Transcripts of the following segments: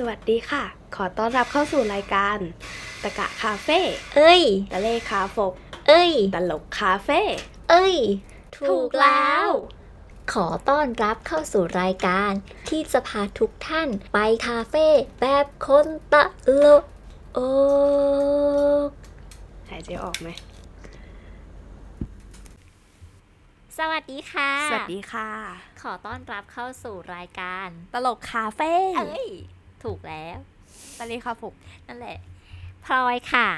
สวัสดีค่ะ ขอต้อนรับเข้าสู่รายการ ตะกะคาเฟ่ เอ้ย ตะเลคาฟก เอ้ย ตลกคาเฟ่ เอ้ย ถูกแล้ว ขอต้อนรับเข้าสู่รายการ ที่จะพาทุกท่านไปคาเฟ่แบบคนตลกโอกหายใจออกไหม สวัสดีค่ะ สวัสดีค่ะ ขอต้อนรับเข้าสู่รายการ ตลกคาเฟ่ เอ้ย ถูกแล้วตะเลคาฟกนั่นแหละพลอยค่ะ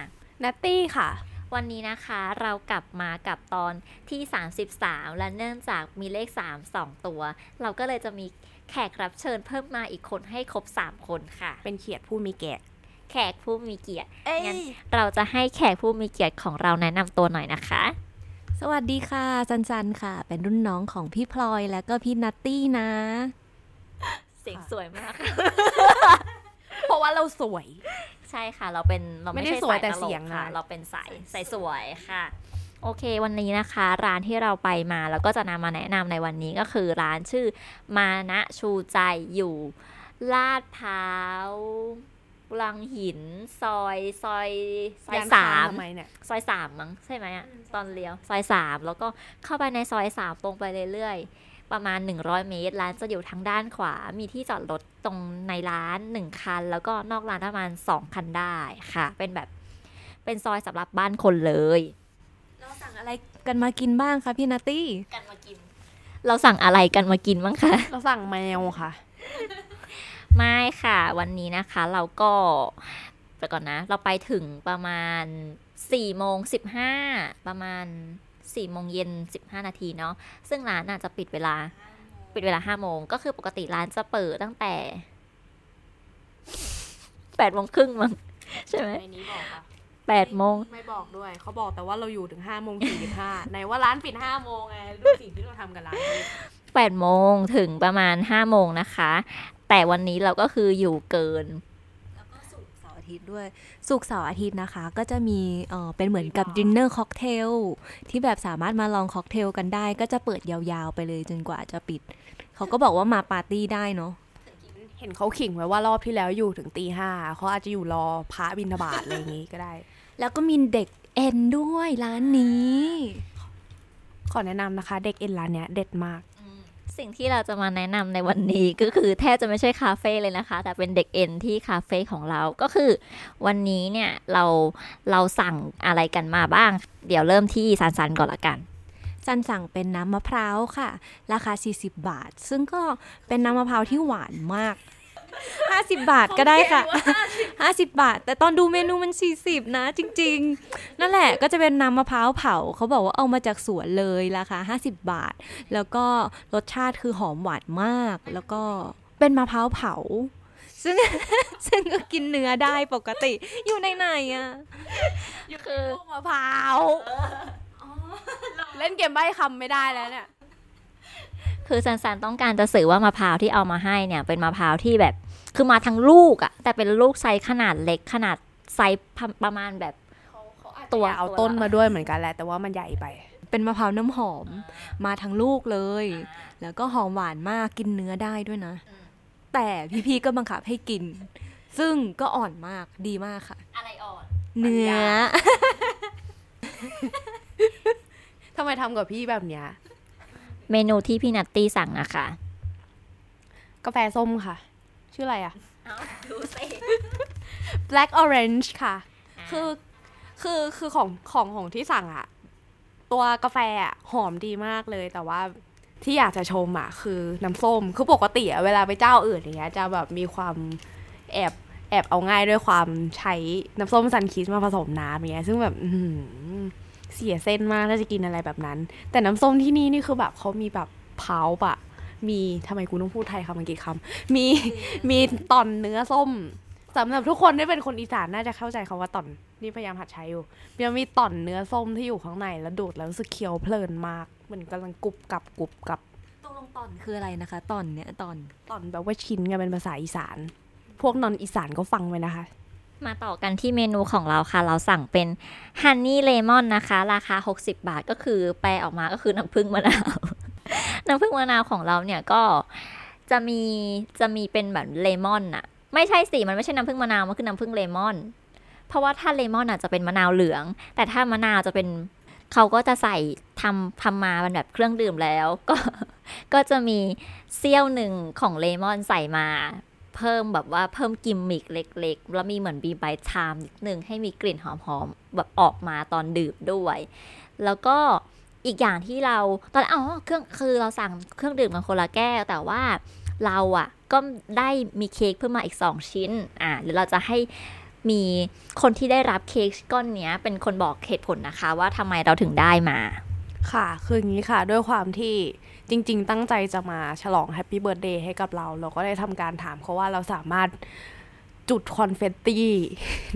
นัตตี้ค่ะ วันนี้นะคะเรากลับมากับตอนที่ 33 และเนื่องจากมีเลข 3 2 ตัว เราก็เลยจะมีแขกรับเชิญเพิ่มมาอีกคนให้ครบ 3 คนค่ะ เป็นเขียดผู้มีแก่แขกผู้มีเกียรติเอ้ยงั้นเราจะให้แขกผู้มีเกียรติของเราแนะนำตัวหน่อยนะคะ สวัสดีค่ะจันจันค่ะ เป็นรุ่นน้องของพี่พลอยแล้วก็พี่นัตตี้นะ เสียงสวยมาก เพราะว่าเราสวย ใช่ค่ะ เราเป็นเราไม่ไม่ได้ใช่สวยสายแต่ตลเสียกงค่ะนะเราเป็นสายสายสวยค่ะ โอเค วันนี้นะคะ ร้านที่เราไปมาแล้วก็จะนำมาแนะนำในวันนี้ก็คือร้านชื่อมานะชูใจอยู่ลาดพร้าวลังหิน ซอยซอยซอยยันสาค้งมทำไมเนี่ยซอยสามมั้งใช่ไหมอะตอนเลี้ยว ซอยสามแล้วก็เข้าไปในซอยสามตรงไปเรื่อยๆ ประมาณ 100 เมตร ร้านจะอยู่ทางด้านขวา มีที่จอดรถตรงในร้าน 1 คัน แล้วก็นอกร้านประมาณ 2 คันได้ค่ะ เป็นแบบเป็นซอยสำหรับบ้านคนเลย เราสั่งอะไรกันมากินบ้างคะพี่นัตตี้ กันมากิน เราสั่งอะไรกันมากินบ้างคะเราสั่งแมวค่ะ ไม่ค่ะ วันนี้นะคะ เราก็ไปก่อนนะ เราไปถึงประมาณ4ี่โมงสิบห้าประมาณ 4ี่โมงเย็นสิบห้านาทีเนาะซึ่งร้านอาจจะปิดเวลาปิดเวลาห้าโมงก็คือปกติร้านจะเปิดตั้งแต่แปดโมงครึ่งมั้งใช่ไหมในนี้บอกอะแปดโมงไม่บอกด้วยเขาบอกแต่ว่าเราอยู่ถึงห้าโมงสี่สิบห้าไหนว่าร้านปิดห้าโมงไงดูสิ่งที่เราทำกับร้านนี้แปดโมงถึงประมาณห้าโมงนะคะ แต่วันนี้เราก็คืออยู่เกิน ทิตย์ด้วย ศุกร์เสาร์อาทิตย์นะคะ ก็จะมีเออเป็นเหมือนกับดินเนอร์ค็อกเทลที่แบบสามารถมาลองค็อกเทลกันได้ ก็จะเปิดยาวๆไปเลยจนกว่าจะปิด เขาก็บอกว่ามาปาร์ตี้ได้เนาะเห็นเขาขิงไว้ว่ารอบที่แล้วอยู่ถึงตีห้าเขาอาจจะอยู่รอพระบิณฑบาตอะไรอย่างงี้ก็ได้ แล้วก็มีเด็กเอ็นด้วยร้านนี้ ขอแนะนำนะคะ เด็กเอ็นร้านเนี้ยเด็ดมาก สิ่งที่เราจะมาแนะนำในวันนี้ก็คือแทบจะไม่ใช่คาเฟ่เลยนะคะ แต่เป็นเด็กเอ็นที่คาเฟ่ของเราก็คือวันนี้เนี่ยเราเราสั่งอะไรกันมาบ้าง เดี๋ยวเริ่มที่ซันซันก่อนละกันจันสั่งเป็นน้ำมะพร้าวค่ะ ราคา 40 บาท ซึ่งก็เป็นน้ำมะพร้าวที่หวานมาก 50 บาทก็ได้ค่ะ 50 บาท แต่ตอนดูเมนูมัน 40 นะ จริง ๆ นั่นแหละก็จะเป็นน้ำมะพร้าวเผาเขาบอกว่าเอามาจากสวนเลยราคา50 บาท แล้วก็รสชาติคือหอมหวานมาก แล้วก็เป็นมะพร้าวเผา ซึ่งซึ่งก็กินเนื้อได้ปกติ อยู่ในไหนๆอะคือลูกมะพร้าว เล่นเกมใบ้คำไม่ได้แล้วเนี่ย คือสันสันต้องการจะสื่อว่ามะพร้าวที่เอามาให้เนี่ย เป็นมะพร้าวที่แบบ คือมาทั้งลูกอะแต่เป็นลูกไซส์ขนาดเล็กขนาดไซส์ประมาณแบบตัวเอาต้นมาด้วยเหมือนกันแหละแต่ว่ามันใหญ่ไป เป็นมะพร้าวน้ำหอม มาทั้งลูกเลย แล้วก็หอมหวานมากกินเนื้อได้ด้วยนะ แต่พี่ๆก็บังคับให้กิน ซึ่งก็อ่อนมากดีมากค่ะ อะไรอ่อน เนื้อทำไมทำกับพี่แบบเนี้ย เมนูที่พี่นัตตี้สั่งนะคะกาแฟส้มค่ะ ชื่ออะไรอะเอาดูสิ black orange ค่ะ คือคือคือของของของที่สั่งอะตัวกาแฟอะหอมดีมากเลยแต่ว่าที่อยากจะชมอะคือน้ำส้ม คือปกติอะเวลาไปเจ้าอื่นอย่างเงี้ยจะแบบมีความแอบแอบเอาง่ายด้วยความใช้น้ำส้มซันคิสมาผสมน้ำอย่างเงี้ยซึ่งแบบอื้อหือ เสียเส้นมากถ้าจะกินอะไรแบบนั้น แต่น้ำส้มที่นี่นี่คือแบบเขามีแบบเผาปะมีทำไมกูต้องพูดไทยคำอังกฤษคำมีมีตอนเนื้อส้มสำหรับทุกคนที่เป็นคนอีสานน่าจะเข้าใจคำว่าตอนนี่พยายามหัดใช้อยู่มันมีตอนเนื้อส้มที่อยู่ข้างในแล้วดูดแล้วรู้สึกเคี้ยวเพลินมากเหมือนกำลังกรุบกรับกรุบกรับตรงลงตอนคืออะไรนะคะตอนเนี้ยตอนตอนแบบว่าชิ้นไงเป็นภาษาอีสาน พวกนอนอีสานก็ฟังไว้นะคะ มาต่อกันที่เมนูของเราค่ะ เราสั่งเป็นฮันนี่เลมอนนะคะ ราคา 60 บาทก็คือแปลออกมาก็คือน้ำผึ้งมะนาว น้ำผึ้งมะนาวของเราเนี่ยก็จะมีจะมีเป็นแบบเลมอนอะไม่ใช่สิมันไม่ใช่น้ำผึ้งมะนาว มันคือน้ำผึ้งเลมอน เพราะว่าถ้าเลมอนอาจจะเป็นมะนาวเหลือง แต่ถ้ามะนาวจะเป็นเขาก็จะใส่ทำทำมาเป็นแบบเครื่องดื่มแล้ว ก็ก็จะมีเซี่ยวหนึ่งของเลมอนใส่มา เพิ่มแบบว่าเพิ่มกิมมิกเล็ก ๆ แล้วมีเหมือนบีบายชามนิดนึงให้มีกลิ่นหอมๆแบบออกมาตอนดื่มด้วย แล้วก็อีกอย่างที่เราตอนอ๋อเครื่องคือเราสั่งเครื่องดื่มกันคนละแก้ว แต่ว่าเราอะก็ได้มีเค้กเพิ่มมาอีก 2 ชิ้น อ่าหรือเราจะให้มีคนที่ได้รับเค้กก้อนเนี้ยเป็นคนบอกเหตุผลนะคะ ว่าทำไมเราถึงได้มา ค่ะ คืออย่างนี้ค่ะ ด้วยความที่จริง ๆ ตั้งใจจะมาฉลอง happy birthday ให้กับเรา เราก็ได้ทำการถามเขาว่าเราสามารถจุด confetti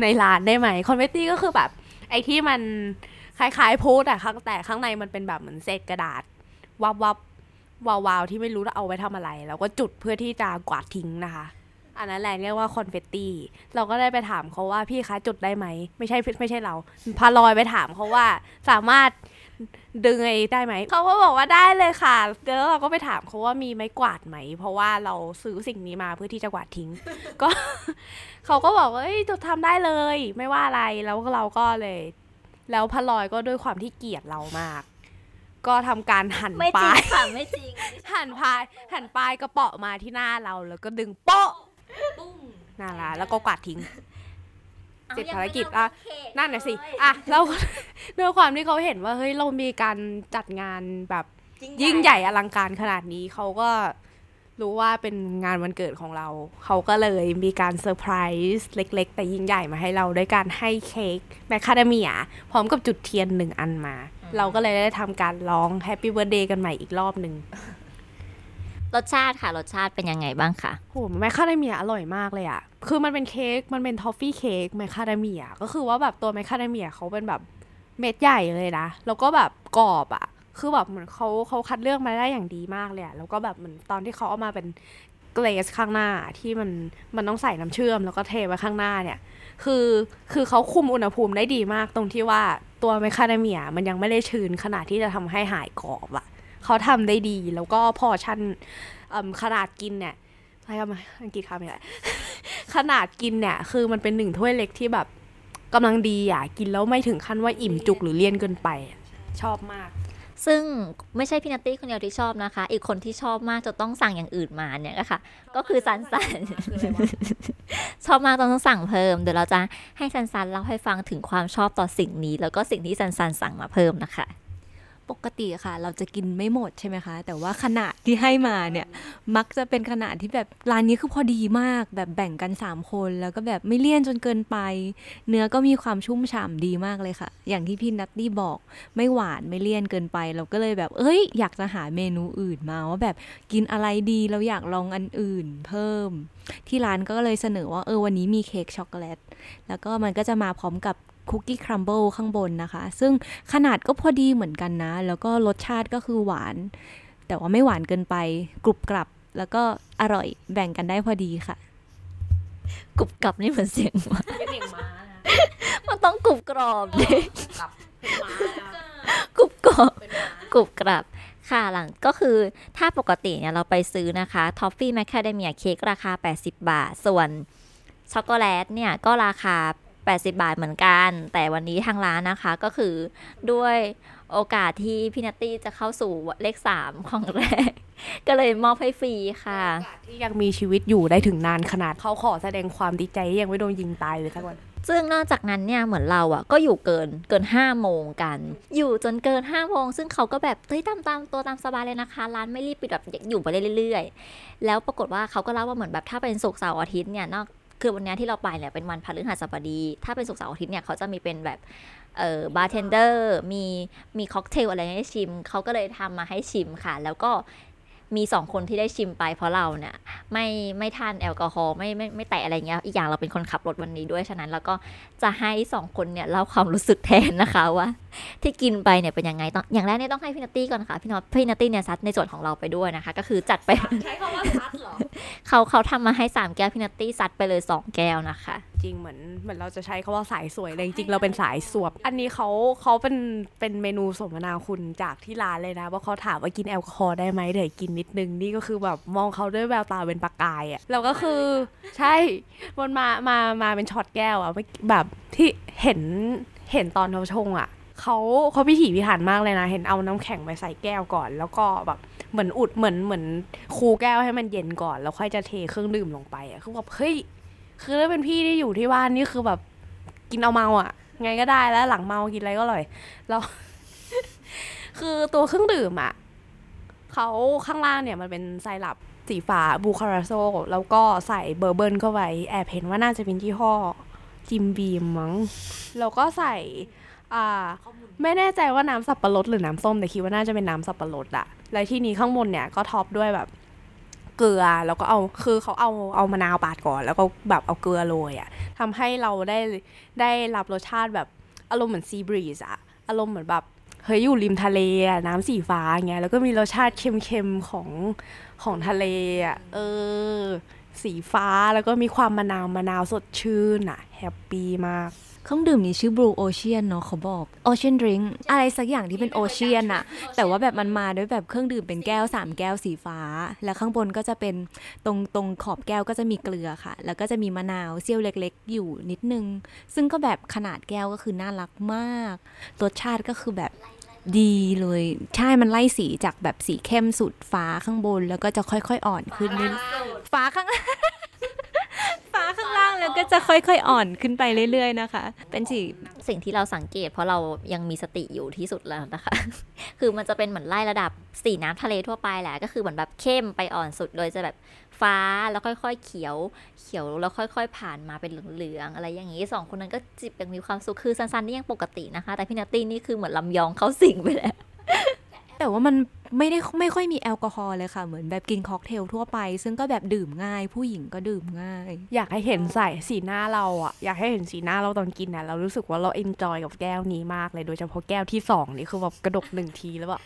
ในร้านได้ไหม confetti ก็คือแบบ ไอ้ที่มันคล้ายๆพลุอะข้างแต่ข้างในมันเป็นแบบเหมือนเศษกระดาษ วับวับวาวาวๆที่ไม่รู้จะเอาไว้ทำอะไร แล้วก็จุดเพื่อที่จะกวาดทิ้งนะคะอันนั้นแหละเรียกว่า confetti เราก็ได้ไปถามเขาว่าพี่คะจุดได้ไหม ไม่ใช่ไม่ใช่เรา พาลอยไปถามเขาว่าสามารถ ดึงไอ้ได้ไหม เขาก็บอกว่าได้เลยค่ะ แล้วเราก็ไปถามเขาว่ามีไม้กวาดไหม เพราะว่าเราซื้อสิ่งนี้มาเพื่อที่จะกวาดทิ้ง ก็เขาก็บอกว่าเอ้ยจุดทำได้เลย ไม่ว่าอะไร แล้วเราก็เลย แล้วพาลอยก็ด้วยความที่เกลียดเรามาก ก็ทำการหั่นไม่ปจริลางยค่ะไม่จริง หั่นพาย หั่นปลายกระเปาะมาที่หน้าเรา แล้วก็ดึงโป๊ะนั่นละแล้วก็กวาดทิ้ง เสร็จภารกิจอะนั่นน่ะสิอะแล้วด้วยความที่เขาเห็นว่าเฮ้ยเรามีการจัดงานแบบยิ่งใหญ่อลังการขนาดนี้เขาก็รู้ว่าเป็นงานวันเกิดของเรา เขาก็เลยมีการเซอร์ไพรส์เล็ก ๆ แต่ยิ่งใหญ่มาให้เราด้วยการให้เค้กแมคคาเดเมียพร้อมกับจุดเทียนหนึ่งอันมา เราก็เลยได้ทำการร้อง happy birthday กันใหม่อีกรอบหนึ่ง รสชาติค่ะ รสชาติเป็นยังไงบ้างคะโหแมคคาเดเมียอร่อยมากเลยอะคือมันเป็นเค้กมันเป็นทอฟฟี่เค้กแมคคาเดเมียก็คือว่าแบบตัวแมคคาเดเมียเขาเป็นแบบเม็ดใหญ่เลยนะ แล้วก็แบบกรอบอะคือแบบเหมือนเขาเขาคัดเลือกมาได้อย่างดีมากเลยอะแล้วก็แบบเหมือนตอนที่เขาเอามาเป็น glaze ข้างหน้าที่มันมันต้องใส่น้ำเชื่อม แล้วก็เทไว้ข้างหน้าเนี่ย คือคือเขาคุมอุณหภูมิได้ดีมากตรงที่ว่าตัวแมคคาเดเมียมันยังไม่ได้ชื้นขนาดที่จะทำให้หายกรอบอะ เขาทำได้ดี แล้วก็พอชั่นเอิ่มขนาดกินเนี่ยใช้คำอังกฤษคำอะไรขนาดกินเนี่ย คือมันเป็นหนึ่งถ้วยเล็กที่แบบกำลังดีอะ กินแล้วไม่ถึงขั้นว่าอิ่มจุกหรือเลี่ยนเกินไปอะชอบมาก ซึ่งไม่ใช่พี่นัตตี้คนเดียวที่ชอบนะคะ อีกคนที่ชอบมากจะต้องสั่งอย่างอื่นมาเนี่ยก็ค่ะ ก็คือซันซันชอบมากต้องสั่งเพิ่ม เดี๋ยวเราจะให้ซันซันเล่าให้ฟังถึงความชอบต่อสิ่งนี้ แล้วก็สิ่งที่ซันซันสั่งมาเพิ่มนะคะ ปกติค่ะ เราจะกินไม่หมดใช่ไหมคะ แต่ว่าขนาดที่ให้มาเนี่ยมักจะเป็นขนาดที่แบบร้านนี้คือพอดีมาก แบบแบ่งกัน 3 คนแล้วก็แบบไม่เลี่ยนจนเกินไป เนื้อก็มีความชุ่มฉ่ำดีมากเลยค่ะ อย่างที่พี่นัตตี้บอกไม่หวานไม่เลี่ยนเกินไป เราก็เลยแบบ เอ้ย อยากจะหาเมนูอื่นมาว่าแบบกินอะไรดีเราอยากลองอันอื่นเพิ่ม ที่ร้านก็เลยเสนอว่าเออวันนี้มีเค้กช็อกโกแลตแล้วก็มันก็จะมาพร้อมกับ คุกกี้ครัมเบิลข้างบนนะคะ ซึ่งขนาดก็พอดีเหมือนกันนะ แล้วก็รสชาติก็คือหวาน แต่ว่าไม่หวานเกินไป กรุบกรับ แล้วก็อร่อยแบ่งกันได้พอดีค่ะ กรุบกรับนี่เหมือนเสียงหมาเป็นเด็กม้านะมันต้องกรุบกรอบดิกับเป็นม้านะกรุบกรอบเป็นม้ากรุบกรับค่ะหลังก็คือถ้าปกติเนี่ยเราไปซื้อนะคะทอฟฟี่แมคคาเดเมียเค้กราคา 80 บาท ส่วนช็อกโกแลตเนี่ยก็ราคา 80 บาทเหมือนกัน แต่วันนี้ทางร้านนะคะก็คือด้วยโอกาสที่พี่นัตตี้จะเข้าสู่เลข 3 ของแรก ก็เลยมอบให้ฟรีค่ะ โอกาสที่ยังมีชีวิตอยู่ได้ถึงนานขนาดเขาขอแสดงความดีใจที่ยังไม่โดนยิงตายเลยสักวัน ซึ่งนอกจากนั้นเนี่ยเหมือนเราอะก็อยู่เกินเกิน5โมงกัน อยู่จนเกิน5โมงซึ่งเขาก็แบบเฮ้ยตามตามตัวตามสบายเลยนะคะ ร้านไม่รีบปิดแบบอยู่ไปเรื่อยๆ แล้วปรากฏว่าเขาก็เล่าว่าเหมือนแบบถ้าเป็นศุกร์เสาร์อาทิตย์เนี่ยนอก คือวันนี้ที่เราไปเนี่ยเป็นวันพฤหัสบดี ถ้าเป็นศุกร์เสาร์อาทิตย์เนี่ยเขาจะมีเป็นแบบเอ่อบาร์เทนเดอร์มีมีค็อกเทลอะไรให้ชิม เขาก็เลยทำมาให้ชิมค่ะ แล้วก็ มีสองคนที่ได้ชิมไปเพราะเราเนี่ยไม่ไม่ทานแอลกอฮอล์ไม่ไม่ไม่แตะอะไรเงี้ยอีกอย่างเราเป็นคนขับรถวันนี้ด้วยฉะนั้นแล้วก็จะให้สองคนเนี่ยเล่าความรู้สึกแทนนะคะว่า ที่กินไปเนี่ยเป็นยังไงต้องอย่างแรกเนี่ยต้องให้พี่นัตตี้ก่อนค่ะพี่น็อตพี่นัตตี้เนี่ยซัดในส่วนของเราไปด้วยนะคะ ก็คือจัดไปใช้คำว่าซัดเหรอเขาเขาทำมาให้สามแก้วพี่นัตตี้ซัดไปเลยสองแก้วนะคะจ ริงเหมือนเหมือนเราจะใช้คำว่าสายสวยเลยจริงๆเราเป็นสายสวบ อันนี้เขาเขาเป็นเป็นเมนูสมนาคุณจากที่ร้านเลยนะ ว่าเขาถามว่ากินแอลกอฮอล์ได้ไหมเดี๋ยวกินนิดนึงนี่ก็คือแบบมองเขาด้วยแววตาเป็นประกายอะ่ะเราก็คือใช่มันมามามาเป็นช็อตแก้วอะ่ะไม่แบบที่เห็นเห็นตอนเขาชงอะ่ะเขาเขาพิถีพิถันมากเลยนะ เห็นเอาน้ำแข็งไปใส่แก้วก่อน แล้วก็แบบเหมือนอุดเหมือนเหมือนคูแก้วให้มันเย็นก่อน แล้วค่อยจะเทเครื่องดื่มลงไปอะ่ะคือแบบเฮ้ย คือถ้าเป็นพี่ที่อยู่ที่บ้านนี่คือแบบกินเอาเมาอะ ไงก็ได้แล้วหลังเมากินอะไรก็อร่อย แล้ว คือตัวเครื่องดื่มอะเขาข้างล่างเนี่ยมันเป็นไซรัปสีฟ้าบูคาราโซ แล้วก็ใส่เบอร์เบิร์นเข้าไปแอบเห็นว่าน่าจะเป็นยี่ห้อจิมบีมมั้งแล้วก็ใส่อ่าไม่แน่ใจว่าน้ำสับปะรดหรือน้ำส้มแต่คิดว่าน่าจะเป็นน้ำสับปะรดอะแล้วที่นี้ข้างบนเนี่ยก็ท็อปด้วยแบบ เกลือแล้วก็เอาคือเขาเอาเอามะนาวปาดก่อน แล้วก็แบบเอาเกลือโรยอะทำให้เราได้ได้รับรสชาติแบบอารมณ์เหมือนซีบรีสอะอารมณ์เหมือนแบบเฮ้ยอยู่ริมทะเลอะน้ำสีฟ้าอย่างเงี้ยแล้วก็มีรสชาติเค็มๆของของทะเลอะเออ สีฟ้าแล้วก็มีความมะนาวมะนาวสดชื่นอะแฮปปี้มาก เครื่องดื่มนี้ชื่อ Blue Ocean เนาะเขาบอก Ocean Drink อะไรสักอย่างที่เป็นโอเชียนอะแต่ว่าแบบมันมาด้วยแบบเครื่องดื่มเป็นแก้ว 3 แก้วสีฟ้า แล้วข้างบนก็จะเป็นตรงตรงขอบแก้วก็จะมีเกลือค่ะ แล้วก็จะมีมะนาวเสี้ยวเล็กๆ อยู่นิดนึง ซึ่งก็แบบขนาดแก้วก็คือน่ารักมากรสชาติก็คือแบบดีเลย ใช่มันไล่สีจากแบบสีเข้มสุดฟ้าข้างบน แล้วก็จะค่อยๆอ่อนขึ้นเรื่อยๆฟ้าข้างฟ้า ข้างล่างแล้วก็จะค่อยๆอ่อนขึ้นไปเรื่อย ๆ นะคะ เป็นสีสิ่งที่เราสังเกต เพราะเรายังมีสติอยู่ที่สุดแล้วนะคะ คือมันจะเป็นเหมือนไล่ระดับสีน้ำทะเลทั่วไปแหละก็คือเหมือนแบบเข้มไปอ่อนสุดโดยจะแบบฟ้าแล้วค่อยๆเขียว เขียวแล้วค่อย ๆ ผ่านมาเป็นเหลืองๆอะไรอย่างนี้สองคนนั้นก็จิบอย่างมีความสุขคือซันๆนี่ยังปกตินะคะ แต่พี่นัตตี้นี่คือเหมือนลำยองเข้าสิงไปแล้วแต่ว่ามัน ไม่ได้ไม่ค่อยมีแอลกอฮอล์เลยค่ะ เหมือนแบบกินค็อกเทลทั่วไป ซึ่งก็แบบดื่มง่าย ผู้หญิงก็ดื่มง่าย อยากให้เห็นใส่สีหน้าเราอะอยากให้เห็นสีหน้าเราตอนกินนะเรารู้สึกว่าเรา enjoy กับแก้วนี้มากเลยโดยเฉพาะแก้วที่สองนี่คือแบบกระดกหนึ่งทีแล้วแบบ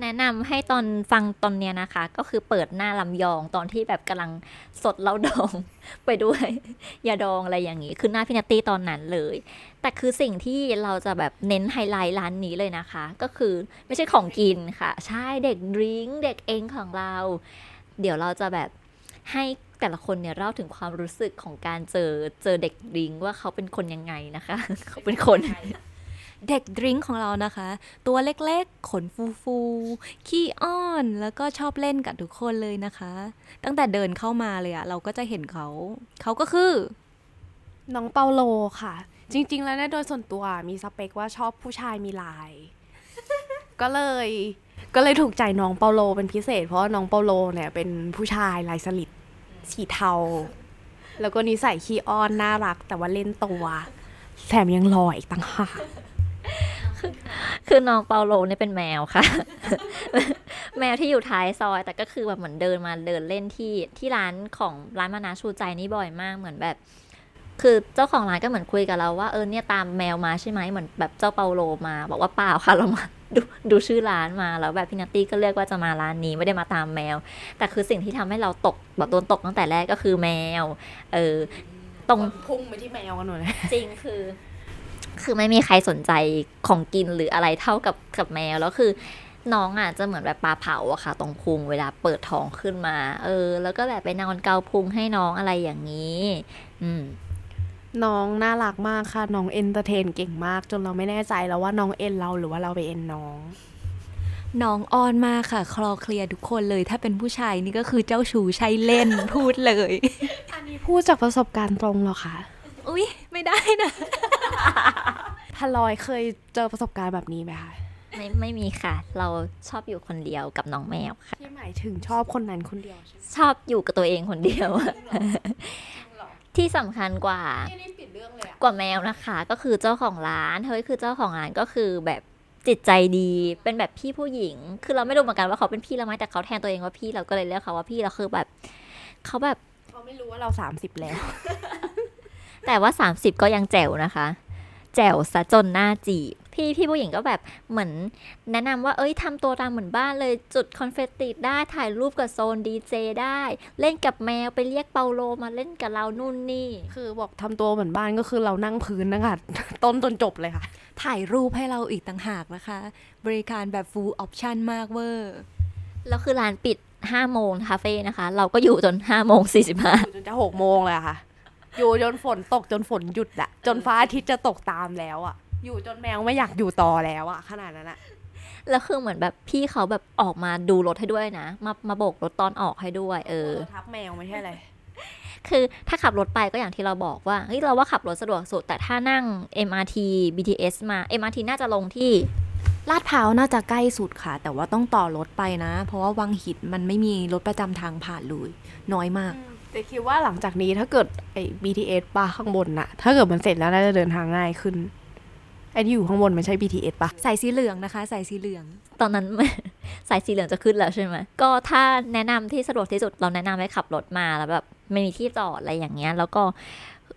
แนะนำให้ตอนฟังตอนเนี้ยนะคะ ก็คือเปิดหน้าลำยองตอนที่แบบกำลังซดเหล้าดองไปด้วยยาดองอะไรอย่างนี้ คือหน้าพี่นัตตี้ตอนนั้นเลย แต่คือสิ่งที่เราจะแบบเน้นไฮไลท์ร้านนี้เลยนะคะ ก็คือไม่ใช่ของกินค่ะ ใช่เด็กดริงเด็กเองของเรา เดี๋ยวเราจะแบบให้แต่ละคนเนี่ยเล่าถึงความรู้สึกของการเจอเจอเด็กดิงว่าเขาเป็นคนยังไงนะคะ เขาเป็นคน เด็กดริงของเรานะคะ ตัวเล็กๆ ขนฟูๆ ขี้อ้อน แล้วก็ชอบเล่นกับทุกคนเลยนะคะ ตั้งแต่เดินเข้ามาเลยอะเราก็จะเห็นเขา เขาก็คือ น้องเปาโลค่ะ จริง ๆ แล้วเนี่ยโดยส่วนตัวมีสเปคว่าชอบผู้ชายมีลาย ก็เลย ก็เลยถูกใจน้องเปาโลเป็นพิเศษ เพราะว่าน้องเปาโลเนี่ยเป็นผู้ชายลายสลิดสีเทา แล้วก็นิสัยขี้อ้อนน่ารัก แต่ว่าเล่นตัวแถมยังหล่ออีกต่างหาก คือน้องเปาโลเนี่ยเป็นแมวค่ะ แมวที่อยู่ท้ายซอย แต่ก็คือแบบเหมือนเดินมาเดินเล่นที่ที่ร้านของร้านมานาชูใจนี่บ่อยมากเหมือนแบบ คือเจ้าของร้านก็เหมือนคุยกับเราว่าเออเนี่ยตามแมวมาใช่ไหมเหมือนแบบเจ้าเปาโลมา บอกว่าเปล่าค่ะเรามาดูดูชื่อร้านมาแล้วแบบพี่นัตตี้ก็เลือกว่าจะมาร้านนี้ไม่ได้มาตามแมว แต่คือสิ่งที่ทำให้เราตกแบบโดนตกตั้งแต่แรกก็คือแมว เออตรงพุ่งไปที่แมวกันหน่อยจริงคือ คือไม่มีใครสนใจของกินหรืออะไรเท่ากับกับแมวแล้วคือน้องอะจะเหมือนแบบปลาเผาอะค่ะ ตรงพุงเวลาเปิดท้องขึ้นมา เออ แล้วก็แบบไปนอนเกาพุงให้น้องอะไรอย่างนี้ อืม น้องน่ารักมากค่ะ น้อง entertain เก่งมาก จนเราไม่แน่ใจแล้วว่าน้อง en เราหรือว่าเราไป en น้อง น้องอ้อนมากค่ะ คลอเคลียร์ทุกคนเลย ถ้าเป็นผู้ชายนี่ก็คือเจ้าชู้ใช่เล่น พูดเลย อันนี้พูดจากประสบการณ์ตรงเหรอคะ อุ๊ยไม่ได้นะ พลอยเคยเจอประสบการณ์แบบนี้ไหมคะไม่ไม่มีค่ะ เราชอบอยู่คนเดียวกับน้องแมวค่ะที่หมายถึงชอบคนนั้นคนเดียวใช่ไหมชอบอยู่กับตัวเองคนเดียว ที่สำคัญกว่านี่ปิดเรื่องเลยอะกว่าแมวนะคะ ก็คือเจ้าของร้านเฮ้ยคือเจ้าของร้านก็คือแบบจิตใจดีเป็นแบบพี่ผู้หญิง คือเราไม่รู้เหมือนกันว่าเขาเป็นพี่เราไหมแต่เขาแทนตัวเองว่าพี่เราก็เลยเรียกเขาว่าพี่เราคือแบบเขาแบบเขาไม่รู้ว่าเราสามสิบแล้ว แต่ว่า30ก็ยังแจ๋วนะคะ แจ๋วซะจนหน้าจีบพี่พี่ผู้หญิงก็แบบเหมือน แนะนำว่าเอ้ยทำตัวตามเหมือนบ้านเลยจุด confetti ได้ถ่ายรูปกับโซนดีเจได้ เล่นกับแมวไปเรียกเปาโลมาเล่นกับเรานู่นนี่ คือบอกทำตัวเหมือนบ้านก็คือเรานั่งพื้นนะคะต้นจนจบเลยค่ะ ถ่ายรูปให้เราอีกต่างหากนะคะ บริการแบบ full option มากเวอร์แล้วคือร้านปิด5โมงคาเฟ่นะคะ เราก็อยู่จน5โมง45จนจะหกโมงเลยอะค่ะ อยู่จนฝนตกจนฝนหยุดอะจนฟ้าอาทิตย์จะตกตามแล้วอะอยู่จนแมวไม่อยากอยู่ต่อแล้วอะขนาดนั้นอะแล้วคือเหมือนแบบพี่เขาแบบออกมาดูรถให้ด้วยนะ มามาโบกรถตอนออกให้ด้วย เออทับแมวไม่ใช่เลยคือถ้าขับรถไปก็อย่างที่เราบอกว่าเฮ้ยเราว่าขับรถสะดวกสุด แต่ถ้านั่ง MRT BTS มา MRT น่าจะลงที่ลาดพร้าวน่าจะใกล้สุดค่ะ แต่ว่าต้องต่อรถไปนะ เพราะว่าวังหินมันไม่มีรถประจำทางผ่านเลยน้อยมาก แต่คิดว่าหลังจากนี้ถ้าเกิดไอ้ BTS ป่ะข้างบนน่ะ ถ้าเกิดมันเสร็จแล้วน่าจะเดินทางง่ายขึ้นไอ้ที่อยู่ข้างบนมันใช่ BTS ป่ะใส่สีเหลืองนะคะใส่สีเหลือง ตอนนั้น สายสีเหลืองจะขึ้นแล้วใช่ไหมก็ถ้าแนะนำที่สะดวกที่สุดเราแนะนำให้ขับรถมาแล้วแบบไม่มีที่จอดอะไรอย่างเงี้ย แล้วก็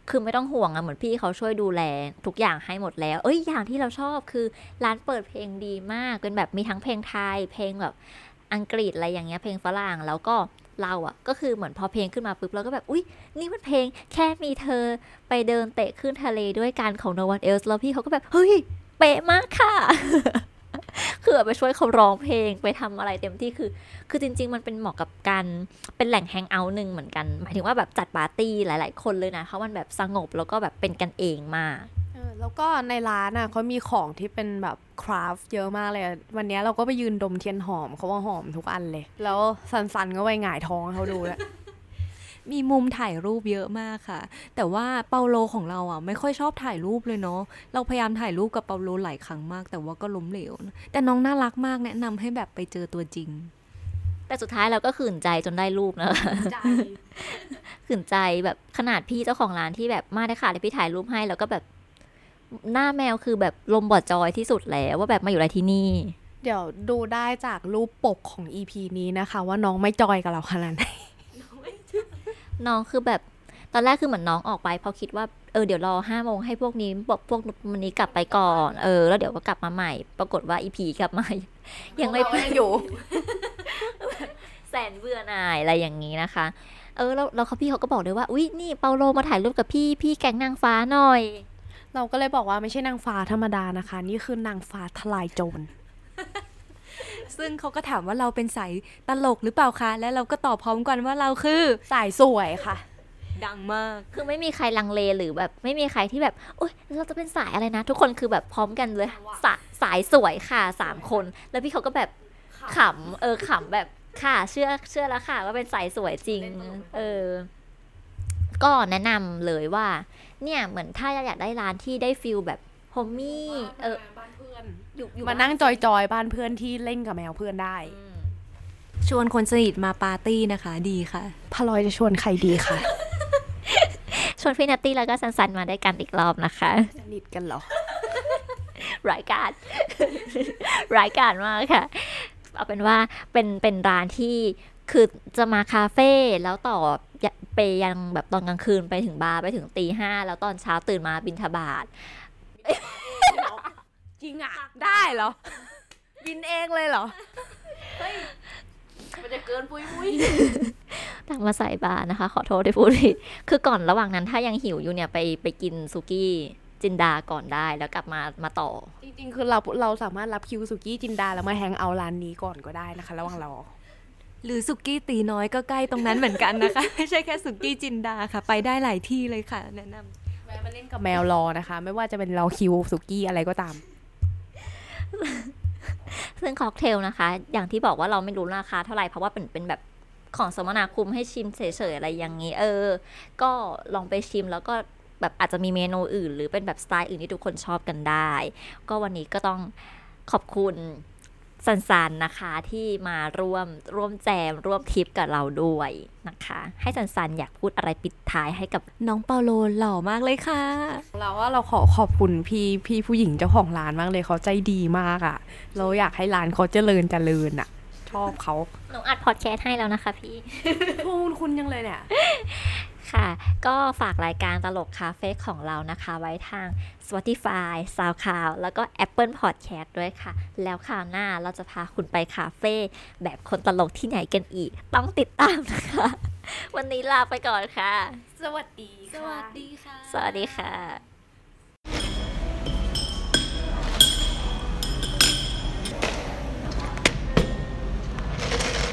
คือไม่ต้องห่วงอะเหมือนพี่เขาช่วยดูแลทุกอย่างให้หมดแล้ว เอ้ยอย่างที่เราชอบคือร้านเปิดเพลงดีมากเป็นแบบมีทั้งเพลงไทย เพลงแบบอังกฤษอะไรอย่างเงี้ยเพลงฝรั่งแล้วก็ เราอะก็คือเหมือนพอเพลงขึ้นมาปุ๊บเราก็แบบอุ้ยนี่มันเพลงแค่มีเธอไปเดินเตะขึ้นทะเลด้วยกันของ No One Else แล้วพี่เขาก็แบบ เฮ้ย เป๊ะมากค่ะ คือไปช่วยเขาร้องเพลงไปทำอะไรเต็มที่คือ คือจริง ๆ มันเป็นเหมาะกับการเป็นแหล่งแฮงเอาท์หนึ่งเหมือนกัน หมายถึงว่าแบบจัดปาร์ตี้หลาย ๆ คนเลยนะเพราะมันแบบสงบแล้วก็แบบเป็นกันเองมาก แล้วก็ในร้านอะเขามีของที่เป็นแบบคราฟต์เยอะมากเลยอะวันเนี้ยเราก็ไปยืนดมเทียนหอมเขาว่าหอมทุกอันเลย แล้วสันๆก็ไปหงายท้องให้เขาดูแล้วมีมุมถ่ายรูปเยอะมากค่ะ แต่ว่าเปาโลของเราอะไม่ค่อยชอบถ่ายรูปเลยเนาะ เราพยายามถ่ายรูปกับเปาโลหลายครั้งมาก แต่ว่าก็ล้มเหลวนะแต่น้องน่ารักมากแนะนำให้แบบไปเจอตัวจริง แต่สุดท้ายเราก็ขืนใจจนได้รูปนะคะใจขืนใจแบบขนาดพี่เจ้าของร้านที่แบบมาได้ค่ะเลยพี่ถ่ายรูปให้แล้วก็แบบ หน้าแมวคือแบบลมบอดจอยที่สุดแล้วว่าแบบมาอยู่อะไรที่นี่ เดี๋ยวดูได้จากรูปปกของ EP นี้นะคะ ว่าน้องไม่จอยกับเราขนาดไหนน้องคือแบบตอนแรกคือเหมือนน้องออกไปเพราะคิดว่าเออเดี๋ยวรอห้าโมงให้พวกนี้บอกพวกมันนี้กลับไปก่อนเออแล้วเดี๋ยวก็กลับมาใหม่ ปรากฏว่าอีพีกลับมายังไม่ไปอยู่ แสนเบื่อหน่ายอะไรอย่างนี้นะคะ เออแล้วแล้วเขาพี่เขาก็บอกเลยว่าอุ้ยนี่เปาโลมาถ่ายรูปกับพี่พี่แก๊งนางฟ้าหน่อย เราก็เลยบอกว่าไม่ใช่นางฟ้าธรรมดานะคะ นี่คือนางฟ้าทลายโจรซึ่งเขาก็ถามว่าเราเป็นสายตลกหรือเปล่าคะ และเราก็ตอบพร้อมกันว่าเราคือ สายสวยค่ะ ดังมาก คือไม่มีใครลังเลหรือแบบ ไม่มีใครที่แบบโอ๊ยเราจะเป็นสายอะไรนะ ทุกคนคือแบบพร้อมกันเลยสาสายสวยค่ะสามคน แล้วพี่เขาก็แบบขำเออขำแบบค่ะ เชื่อเชื่อแล้วค่ะ ว่าเป็นสายสวยจริง เออ ก็แนะนำเลยว่า เนี่ยเหมือนถ้าอยากได้ร้านที่ได้ feel แบบ homeyเออบ้านเพื่อนอยู่อยู่มานั่ง joy ๆ บ้านเพื่อนที่เล่นกับแมวเพื่อนได้อืมชวนคนสนิทมาปาร์ตี้นะคะ ดีค่ะพลอยจะชวนใครดีคะชวนพี่นัตตี้แล้วก็ซันซันมาได้กันอีกรอบนะคะสนิทกันเหรอรายการรายการมากค่ะ เอาเป็นว่าเป็นเป็นร้านที่คือจะมาคาเฟ่แล้วต่อ ไปยังแบบตอนกลางคืนไปถึงบาร์ไปถึงตีห้าแล้วตอนเช้าตื่นมาบินทบาทจริงอะได้เหรอ บินเองเลยเหรอมันจะเกินปุ้ยปุ้ยตักมาใส่บาร์นะคะ ขอโทษที่พูดผิดคือก่อนระหว่างนั้นถ้ายังหิวอยู่เนี่ยไปไปกินซุกี้จินดาก่อนได้แล้วกลับมามาต่อ จริงๆ คือเราเราสามารถรับคิวสุกี้จินดาแล้วมา hang out ร้านนี้ก่อนก็ได้นะคะ ระหว่างเรา หรือสุกี้ตีน้อยก็ใกล้ตรงนั้นเหมือนกันนะคะ ไม่ใช่แค่สุกี้จินดาค่ะ ไปได้หลายที่เลยค่ะ แนะนำแวะมาเล่นกับแมวรอนะคะ ไม่ว่าจะเป็นรอคิวสุกี้อะไรก็ตาม ซึ่งค็อกเทลนะคะ อย่างที่บอกว่าเราไม่รู้ราคาเท่าไหร่เพราะว่าเป็นเป็นแบบของสมนาคุณให้ชิมเฉยๆอะไรอย่างนี้ เออ ก็ลองไปชิมแล้วก็แบบอาจจะมีเมนูอื่น หรือเป็นแบบสไตล์อื่นที่ทุกคนชอบกันได้ ก็วันนี้ก็ต้องขอบคุณ สันสันๆนะคะที่มาร่วมร่วมแจมร่วมทริปกับเราด้วยนะคะ ให้สันสันๆอยากพูดอะไรปิดท้ายให้กับน้องเปาโลหล่อมากเลยค่ะ เราว่าเราขอขอบคุณพี่พี่ผู้หญิงเจ้าของร้านมากเลยเขาใจดีมากอะ่ะ เราอยากให้ร้านเขาเจริญเจริญอะ่ะชอบเขาหนูอัดพอดแคสต์ให้แล้วนะคะพี่พูดคุณยังเลยเนี่ย ค่ะ ก็ฝากรายการตลกคาเฟ่ของเรานะคะ ไว้ทาง Spotify SoundCloud แล้วก็ Apple Podcast ด้วยค่ะ แล้วคราวหน้าเราจะพาคุณไปคาเฟ่แบบคนตลกที่ไหนกันอีก ต้องติดตามนะคะ วันนี้ลาไปก่อนค่ะ สวัสดีค่ะสวัสดีค่ะ สวัสดีค่ะ ส